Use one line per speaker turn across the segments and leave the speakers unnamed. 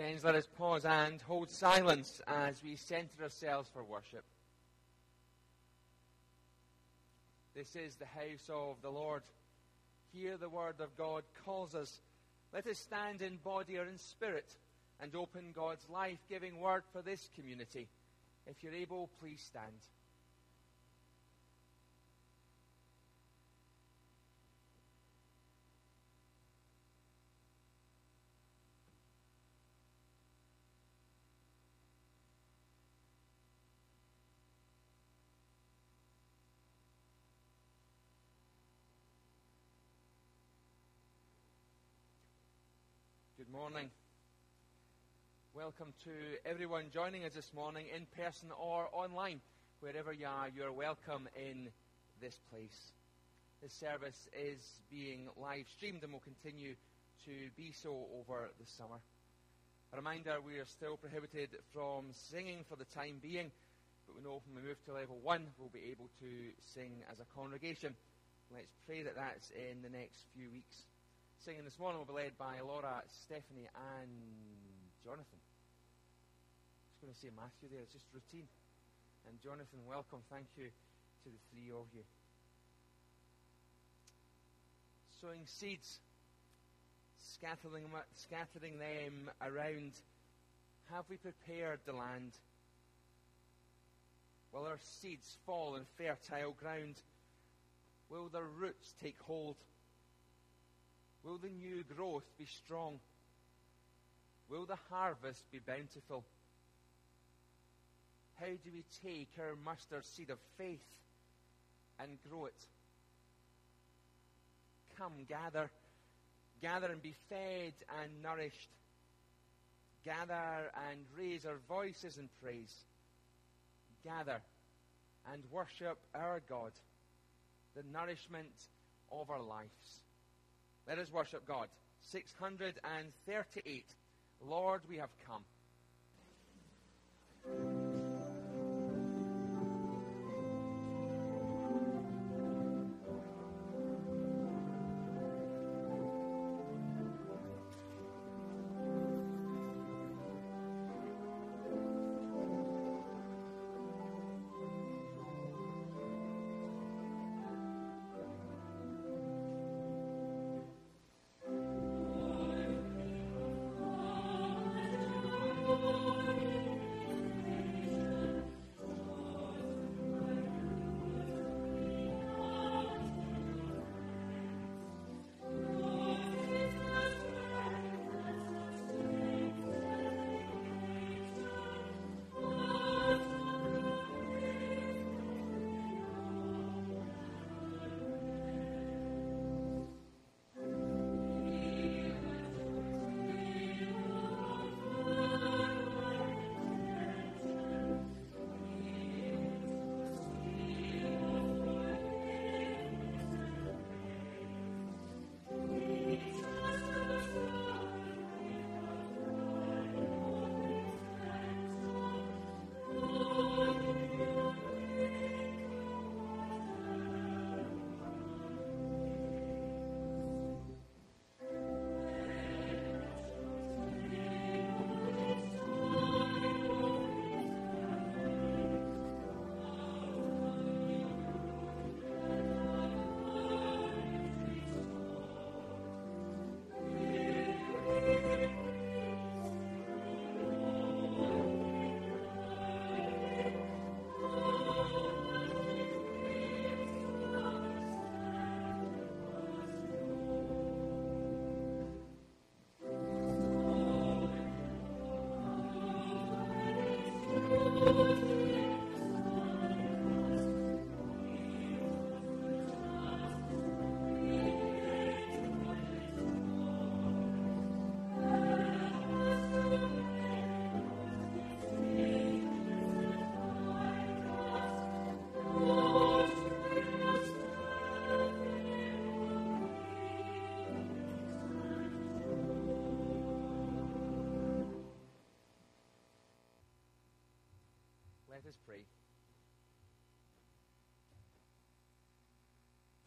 Friends, let us pause and hold silence as we center ourselves for worship. This is the house of the Lord. Here the word of God calls us. Let us stand in body or in spirit and open God's life giving word for this community. If you're able, please stand. Morning. Welcome to everyone joining us this morning in person or online. Wherever you are, you're welcome in this place. This service is being live streamed and will continue to be so over the summer. A reminder we are still prohibited from singing for the time being, but we know when we move to level one, we'll be able to sing as a congregation. Let's pray that that's in the next few weeks singing this morning will be led by Laura, Stephanie, and Jonathan. I was going to say Matthew there, it's just routine. And Jonathan, welcome. Thank you to the three of you. Sowing seeds, scattering, scattering them around. Have we prepared the land? Will our seeds fall in fertile ground? Will their roots take hold? Will the new growth be strong? Will the harvest be bountiful? How do we take our mustard seed of faith and grow it? Come, gather, gather and be fed and nourished. Gather and raise our voices in praise. Gather and worship our God, the nourishment of our lives. Let us worship God. 638. Lord, we have come.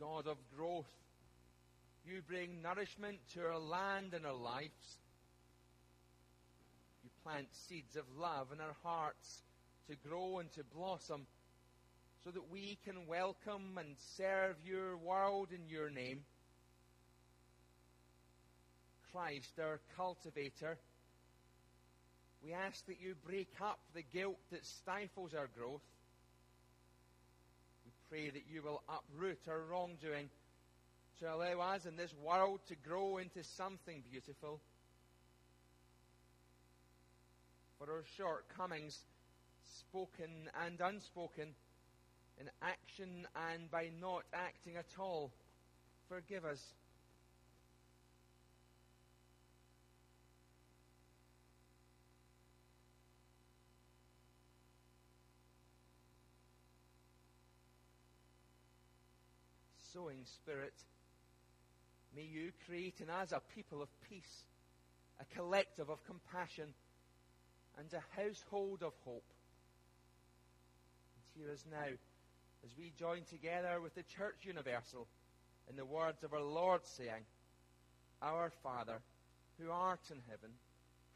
God of growth, you bring nourishment to our land and our lives. You plant seeds of love in our hearts to grow and to blossom so that we can welcome and serve your world in your name. Christ, our cultivator, we ask that you break up the guilt that stifles our growth. Pray that you will uproot our wrongdoing to allow us in this world to grow into something beautiful. For our shortcomings, spoken and unspoken, in action and by not acting at all. Forgive us. Sowing Spirit, may you create in us a people of peace, a collective of compassion, and a household of hope. And hear us now as we join together with the Church Universal in the words of our Lord saying, Our Father, who art in heaven,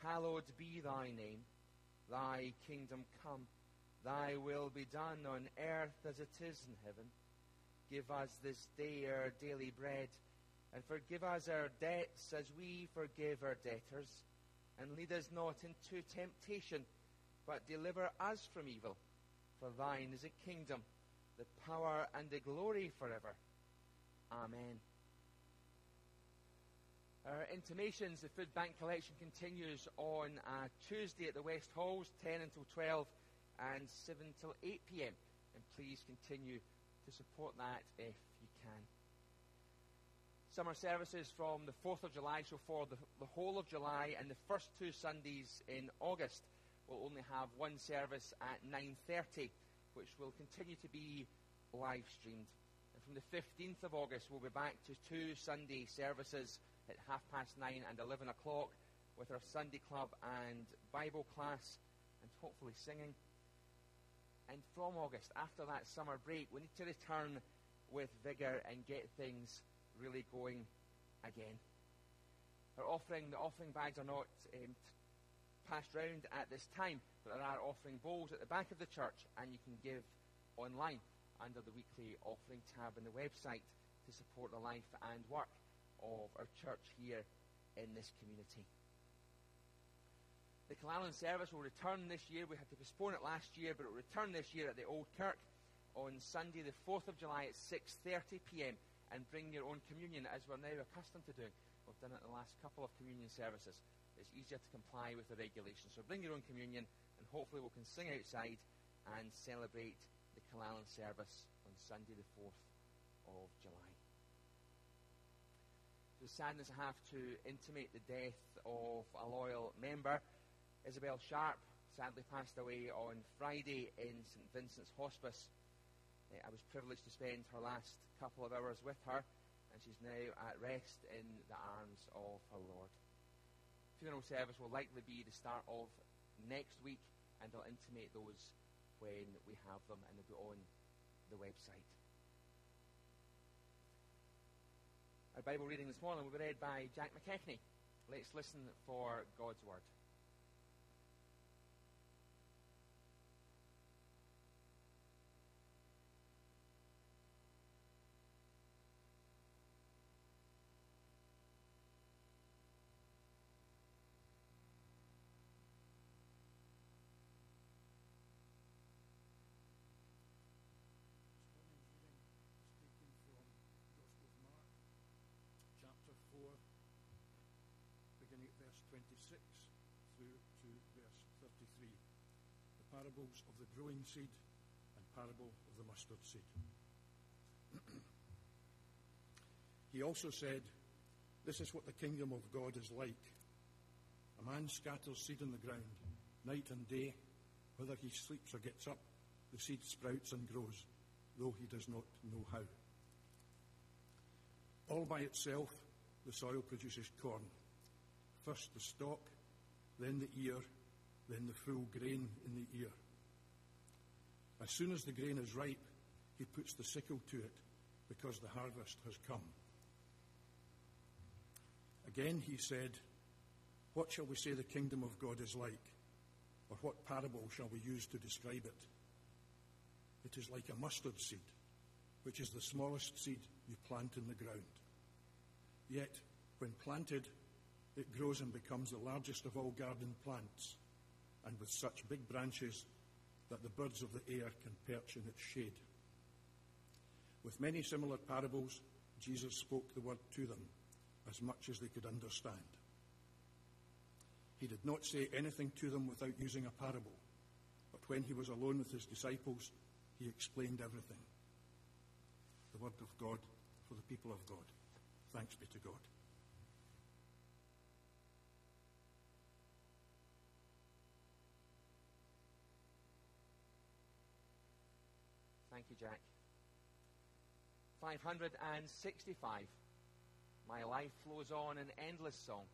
hallowed be thy name. Thy kingdom come, thy will be done on earth as it is in heaven. Give us this day our daily bread, and forgive us our debts as we forgive our debtors. And lead us not into temptation, but deliver us from evil. For thine is the kingdom the power and the glory forever. Amen. Our intimations, the food bank collection continues on uh, Tuesday at the West Halls, 10 until 12 and 7 till 8 p.m. And please continue to support that if you can. Summer services from the 4th of July, so for the, the whole of July and the first two Sundays in August, we'll only have one service at 9.30 which will continue to be live streamed. And from the 15th of August, we'll be back to two Sunday services at half past nine and 11 o'clock with our Sunday club and Bible class and hopefully singing. And from August, after that summer break, we need to return with vigour and get things really going again. Our offering, the offering bags are not um, passed round at this time, but there are offering bowls at the back of the church, and you can give online under the weekly offering tab on the website to support the life and work of our church here in this community. The Killellan service will return this year. We had to postpone it last year, but it will return this year at the Old Kirk on Sunday, the 4th of July at 6:30 p.m. And bring your own communion, as we're now accustomed to doing. We've done it the last couple of communion services it's easier to comply with the regulations. So bring your own communion, and hopefully we can sing outside and celebrate the Killellan service on Sunday, the 4th of July. The sadness I have to intimate the death of a loyal member, Isabel Sharp, sadly passed away on Friday in St Vincent's Hospice. Uh, I was privileged to spend her last couple of hours with her, and she's now at rest in the arms of her Lord funeral service will likely be the start of next week, and I'll intimate those when we have them, and they'll be on the website. Our Bible reading this morning will be read by Jack McKechnie. Let's listen for God's Word.
Parables of the growing seed and parable of the mustard seed. he also said, This is what the kingdom of God is like. A man scatters seed in the ground, night and day. Whether he sleeps or gets up, the seed sprouts and grows, though he does not know how. All by itself, the soil produces corn. First the stalk, then the ear, then the full grain in the ear. As soon as the grain is ripe, he puts the sickle to it because the harvest has come. Again he said, What shall we say the kingdom of God is like? Or what parable shall we use to describe it? It is like a mustard seed, which is the smallest seed you plant in the ground. Yet, when planted, it grows and becomes the largest of all garden plants, and with such big branches that the birds of the air can perch in its shade. With many similar parables, Jesus spoke the word to them as much as they could understand. He did not say anything to them without using a parable, but when he was alone with his disciples, he explained everything. The word of God for the people of God. Thanks be to God.
Thank you, Jack. 565. My life flows on in endless song.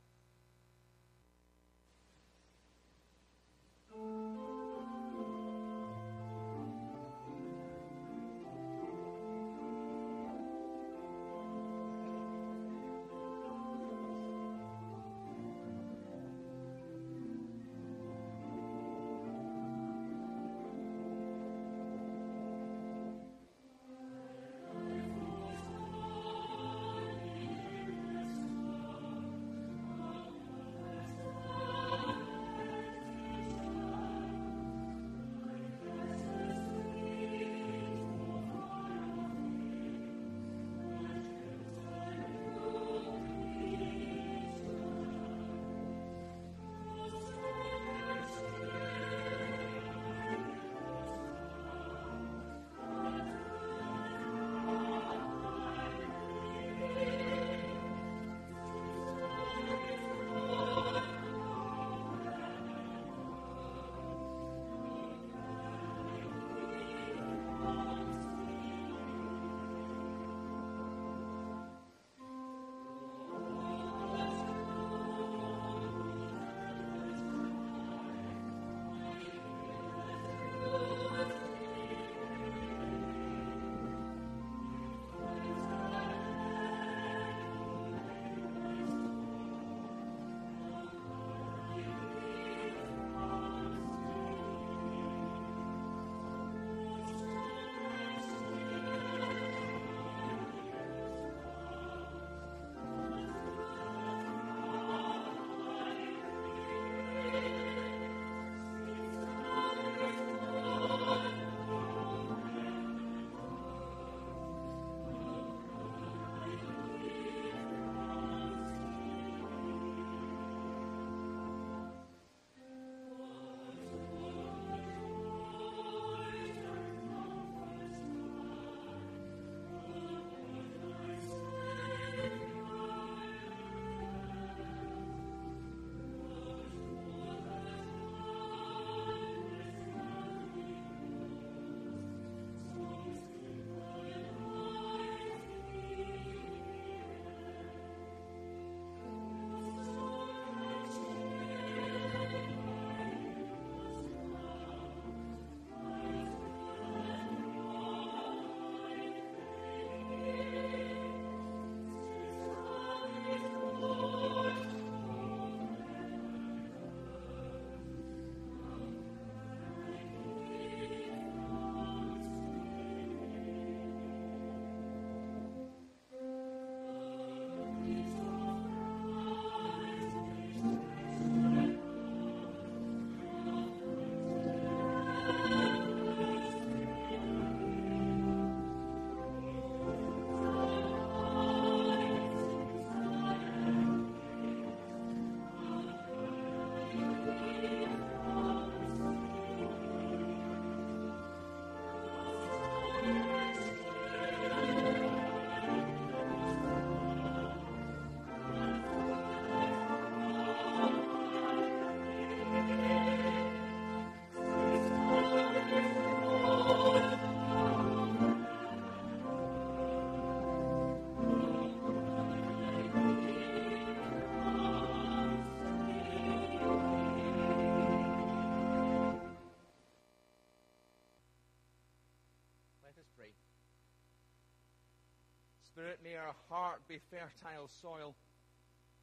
Heart be fertile soil.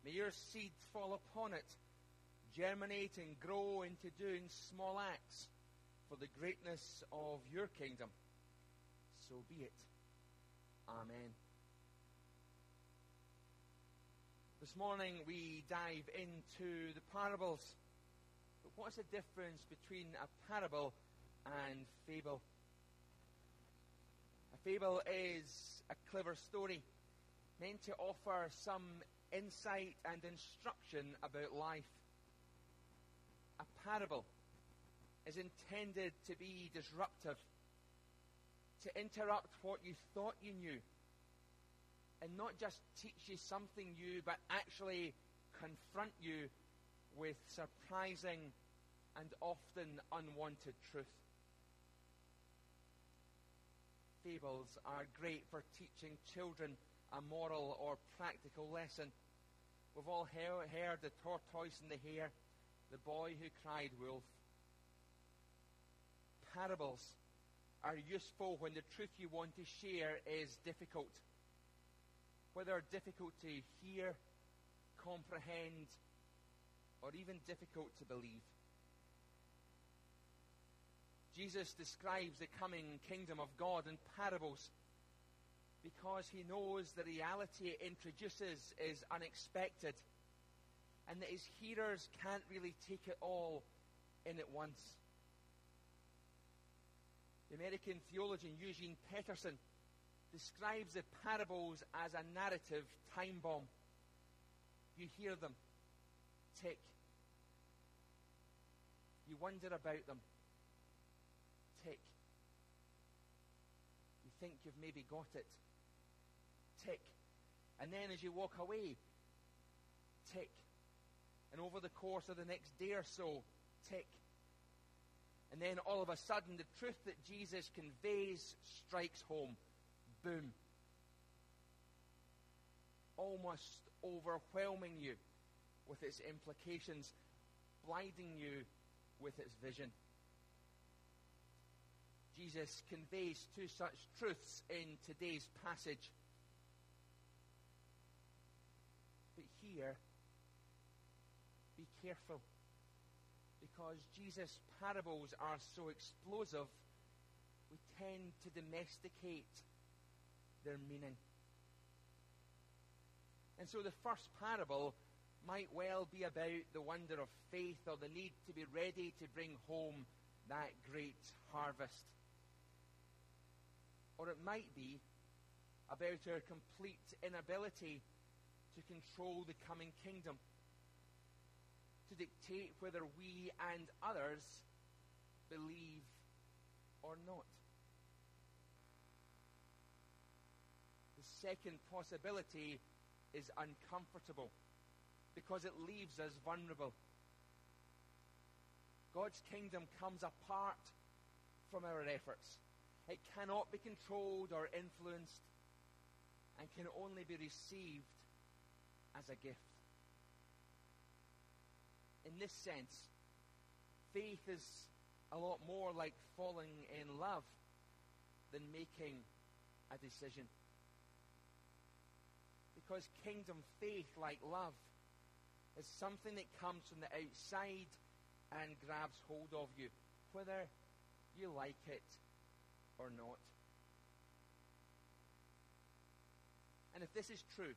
May your seed fall upon it, germinate and grow into doing small acts for the greatness of your kingdom. So be it. Amen. This morning we dive into the parables. But what's the difference between a parable and fable? A fable is a clever story meant to offer some insight and instruction about life. A parable is intended to be disruptive, to interrupt what you thought you knew, and not just teach you something new, but actually confront you with surprising and often unwanted truth. Fables are great for teaching children a moral or practical lesson. We've all heard the tortoise and the hare, the boy who cried wolf. Parables are useful when the truth you want to share is difficult. Whether difficult to hear, comprehend, or even difficult to believe. Jesus describes the coming kingdom of God in parables because he knows the reality it introduces is unexpected and that his hearers can't really take it all in at once. The American theologian Eugene Peterson describes the parables as a narrative time bomb. You hear them tick. You wonder about them tick. You think you've maybe got it tick. And then as you walk away, tick. And over the course of the next day or so, tick. And then all of a sudden, the truth that Jesus conveys strikes home. Boom. Almost overwhelming you with its implications, blinding you with its vision. Jesus conveys two such truths in today's passage. Here, be careful. Because Jesus' parables are so explosive, we tend to domesticate their meaning. And so the first parable might well be about the wonder of faith or the need to be ready to bring home that great harvest. Or it might be about our complete inability to control the coming kingdom, to dictate whether we and others believe or not. The second possibility is uncomfortable because it leaves us vulnerable. God's kingdom comes apart from our efforts. It cannot be controlled or influenced and can only be received as a gift. In this sense, faith is a lot more like falling in love than making a decision. Because kingdom faith, like love, is something that comes from the outside and grabs hold of you, whether you like it or not. And if this is true,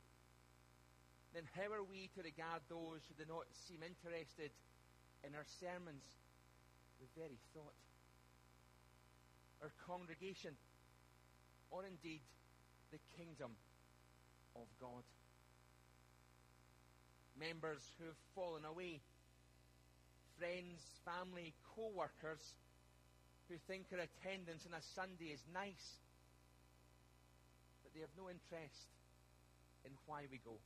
then how are we to regard those who do not seem interested in our sermons? The very thought. Our congregation, or indeed the kingdom of God. Members who have fallen away, friends, family, co workers who think our attendance on a Sunday is nice, but they have no interest in why we go.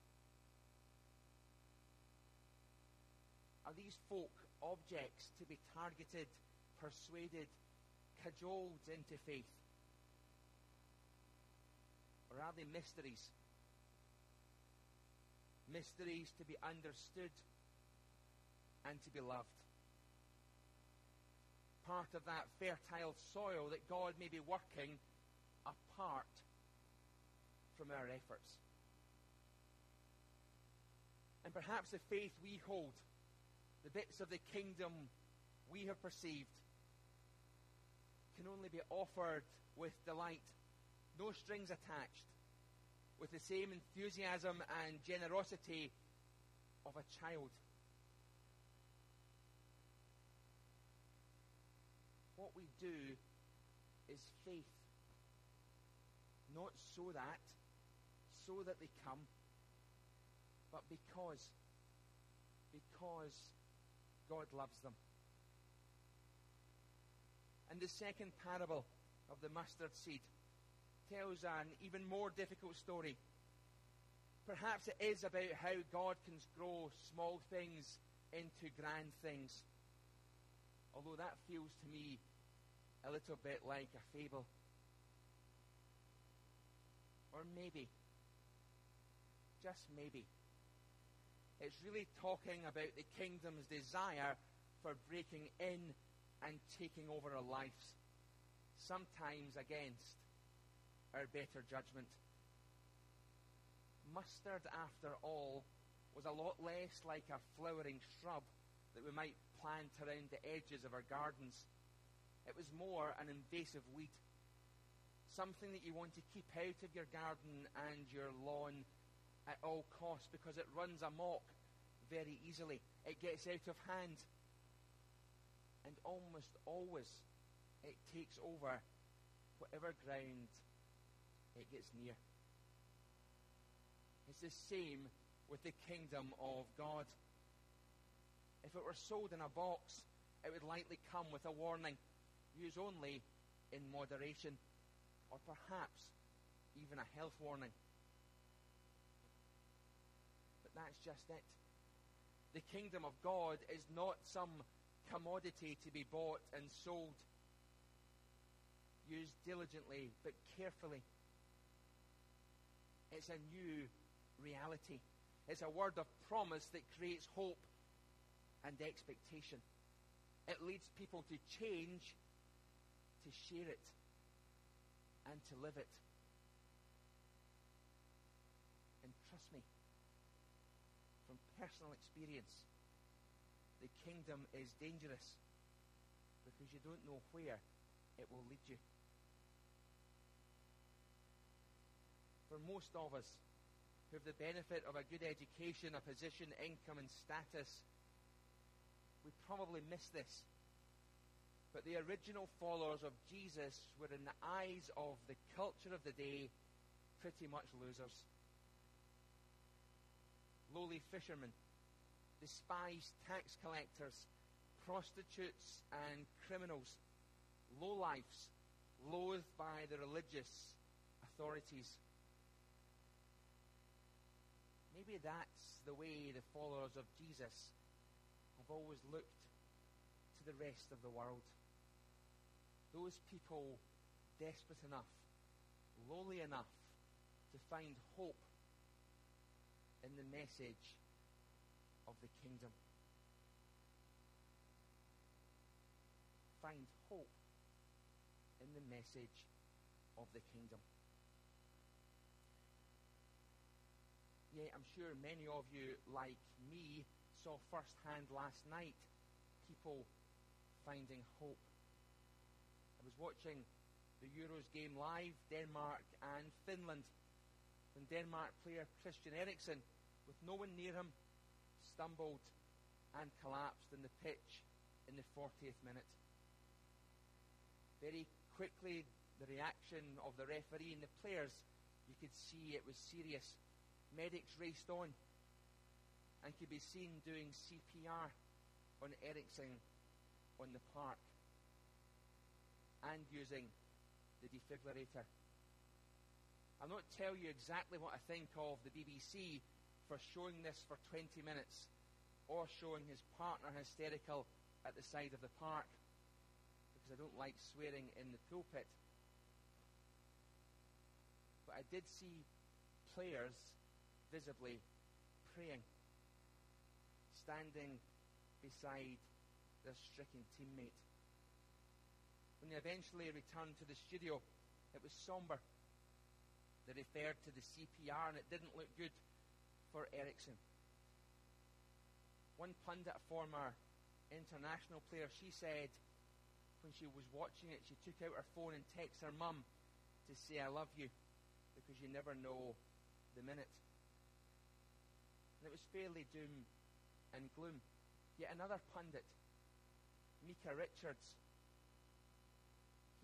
Are these folk objects to be targeted, persuaded, cajoled into faith? Or are they mysteries? Mysteries to be understood and to be loved. Part of that fertile soil that God may be working apart from our efforts. And perhaps the faith we hold the bits of the kingdom we have perceived, can only be offered with delight, no strings attached, with the same enthusiasm and generosity of a child. What we do is faith. Not so that, so that they come, but because, because God loves them. And the second parable of the mustard seed tells an even more difficult story. Perhaps it is about how God can grow small things into grand things. Although that feels to me a little bit like a fable. Or maybe, just maybe, it's really talking about the kingdom's desire for breaking in and taking over our lives, sometimes against our better judgment. Mustard, after all, was a lot less like a flowering shrub that we might plant around the edges of our gardens. It was more an invasive weed, something that you want to keep out of your garden and your lawn at all costs because it runs amok very easily. It gets out of hand and almost always it takes over whatever ground it gets near. It's the same with the kingdom of God. If it were sold in a box, it would likely come with a warning use only in moderation, or perhaps even a health warning. That's just it. The kingdom of God is not some commodity to be bought and sold. Used diligently but carefully. It's a new reality. It's a word of promise that creates hope and expectation. It leads people to change, to share it, and to live it. And trust me, from personal experience, the kingdom is dangerous because you don't know where it will lead you. For most of us who have the benefit of a good education, a position, income, and status, we probably miss this. But the original followers of Jesus were, in the eyes of the culture of the day, pretty much losers. Lowly fishermen, despised tax collectors, prostitutes, and criminals, lowlifes, loathed by the religious authorities. Maybe that's the way the followers of Jesus have always looked to the rest of the world. Those people desperate enough, lowly enough to find hope in the message of the kingdom. Find hope in the message of the kingdom. Yeah, I'm sure many of you, like me, saw firsthand last night people finding hope. I was watching the Euros game live, Denmark and Finland, when Denmark player Christian Eriksen, with no one near him, stumbled and collapsed in the pitch in the 40th minute. Very quickly, the reaction of the referee and the players, you could see it was serious. Medics raced on and could be seen doing CPR on Eriksen on the park and using the defibrillator. I'll not tell you exactly what I think of the BBC for showing this for 20 minutes or showing his partner hysterical at the side of the park because I don't like swearing in the pulpit. But I did see players visibly praying, standing beside their stricken teammate. When they eventually returned to the studio, it was somber. They referred to the CPR and it didn't look good for Eriksen. One pundit, a former international player, she said when she was watching it, she took out her phone and texted her mum to say, I love you, because you never know the minute. And it was fairly doom and gloom. Yet another pundit, Micah Richards,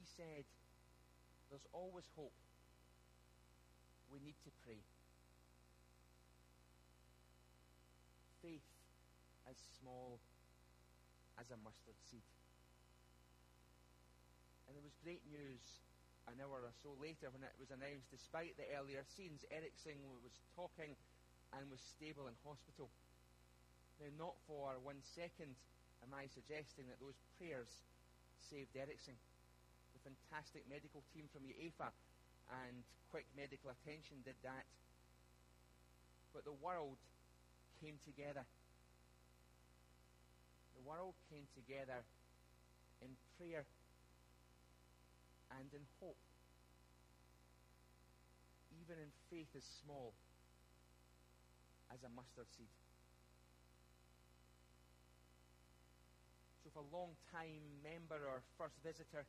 he said, There's always hope. We need to pray. Faith as small as a mustard seed. And there was great news an hour or so later when it was announced, despite the earlier scenes, Eriksen was talking and was stable in hospital. Now, not for one second am I suggesting that those prayers saved Eric Eriksen. The fantastic medical team from UEFA and quick medical attention did that. But the world came together the world came together in prayer and in hope, even in faith as small as a mustard seed. So, for a long time member or first visitor,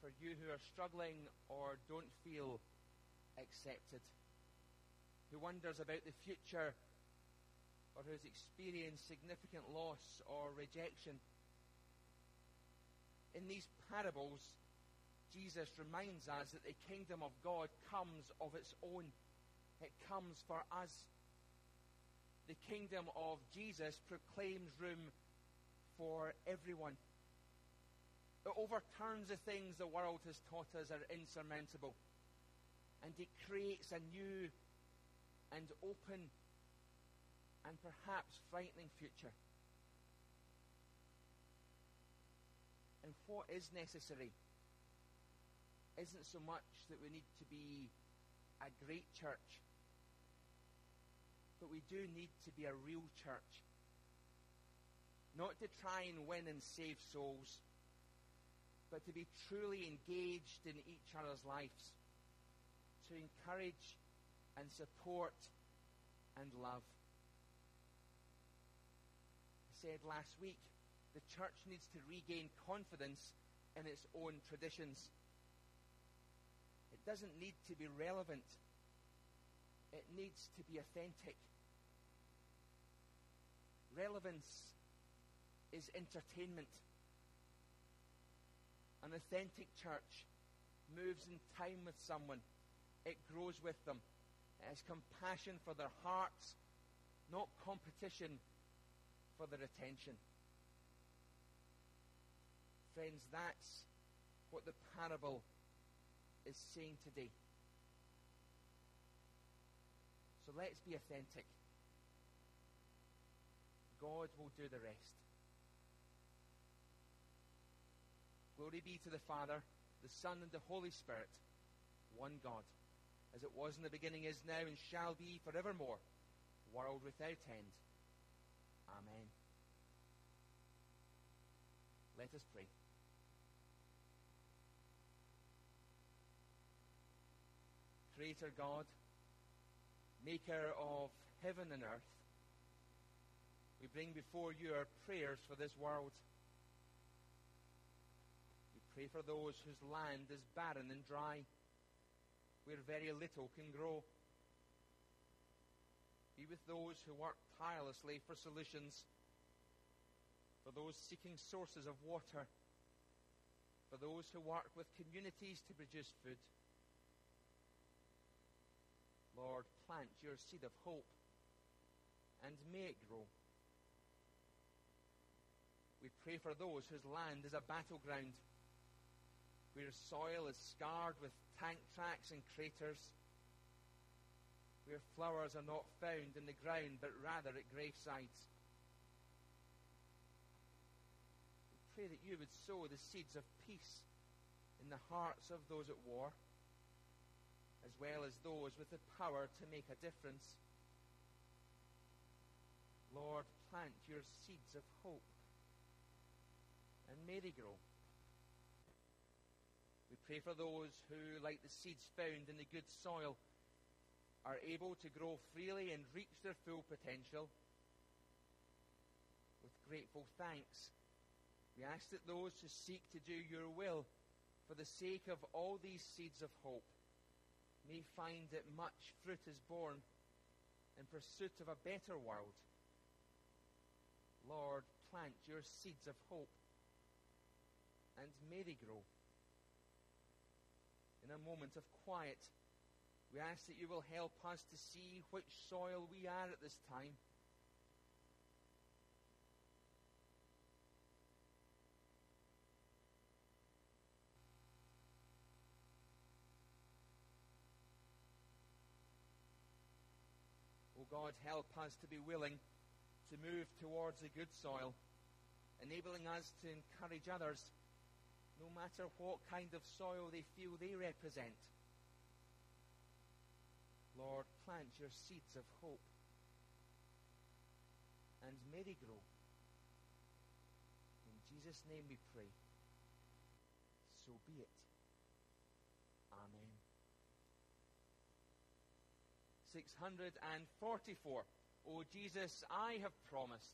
for you who are struggling or don't feel accepted, who wonders about the future or who has experienced significant loss or rejection. In these parables, Jesus reminds us that the kingdom of God comes of its own. It comes for us. The kingdom of Jesus proclaims room for everyone. It overturns the things the world has taught us are insurmountable. And it creates a new and open and perhaps frightening future. And what is necessary isn't so much that we need to be a great church, but we do need to be a real church. Not to try and win and save souls, but to be truly engaged in each other's lives, to encourage and support and love said last week, the church needs to regain confidence in its own traditions. It doesn't need to be relevant, it needs to be authentic. Relevance is entertainment. An authentic church moves in time with someone, it grows with them. It has compassion for their hearts, not competition for their attention. Friends, that's what the parable is saying today. So let's be authentic. God will do the rest. Glory be to the Father, the Son, and the Holy Spirit, one God, as it was in the beginning, is now, and shall be forevermore, world without end. Amen. Let us pray. Creator God, Maker of heaven and earth, we bring before you our prayers for this world. We pray for those whose land is barren and dry, where very little can grow. Be with those who work tirelessly for solutions, for those seeking sources of water, for those who work with communities to produce food. Lord, plant your seed of hope and may it grow. We pray for those whose land is a battleground, where soil is scarred with tank tracks and craters where flowers are not found in the ground, but rather at gravesides. We pray that you would sow the seeds of peace in the hearts of those at war, as well as those with the power to make a difference. Lord, plant your seeds of hope, and may they grow. We pray for those who, like the seeds found in the good soil, are able to grow freely and reach their full potential. With grateful thanks. We ask that those who seek to do your will, for the sake of all these seeds of hope, may find that much fruit is born in pursuit of a better world. Lord, plant your seeds of hope, and may they grow. In a moment of quiet, we ask that you will help us to see which soil we are at this time. Oh God, help us to be willing to move towards the good soil, enabling us to encourage others, no matter what kind of soil they feel they represent. Lord, plant your seeds of hope, and may they grow. In Jesus' name we pray. So be it. Amen. 644. O Jesus, I have promised.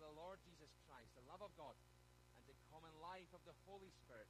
the Lord Jesus Christ, the love of God, and the common life of the Holy Spirit.